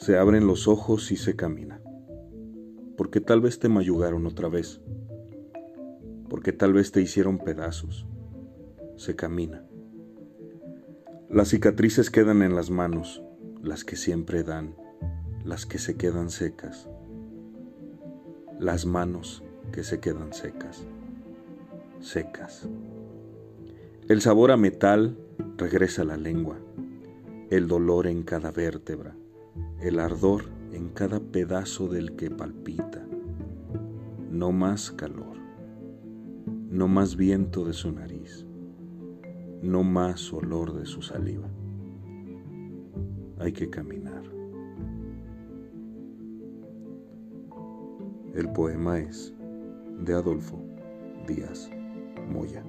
Se abren los ojos y se camina. Porque tal vez te mayugaron otra vez. Porque tal vez te hicieron pedazos. Se camina. Las cicatrices quedan en las manos, las que siempre dan, las que se quedan secas. Las manos que se quedan secas. Secas. El sabor a metal regresa a la lengua, el dolor en cada vértebra, el ardor en cada pedazo del que palpita. No más calor, no más viento de su nariz, no más olor de su saliva. Hay que caminar. El poema es de Adolfo Díaz Moya.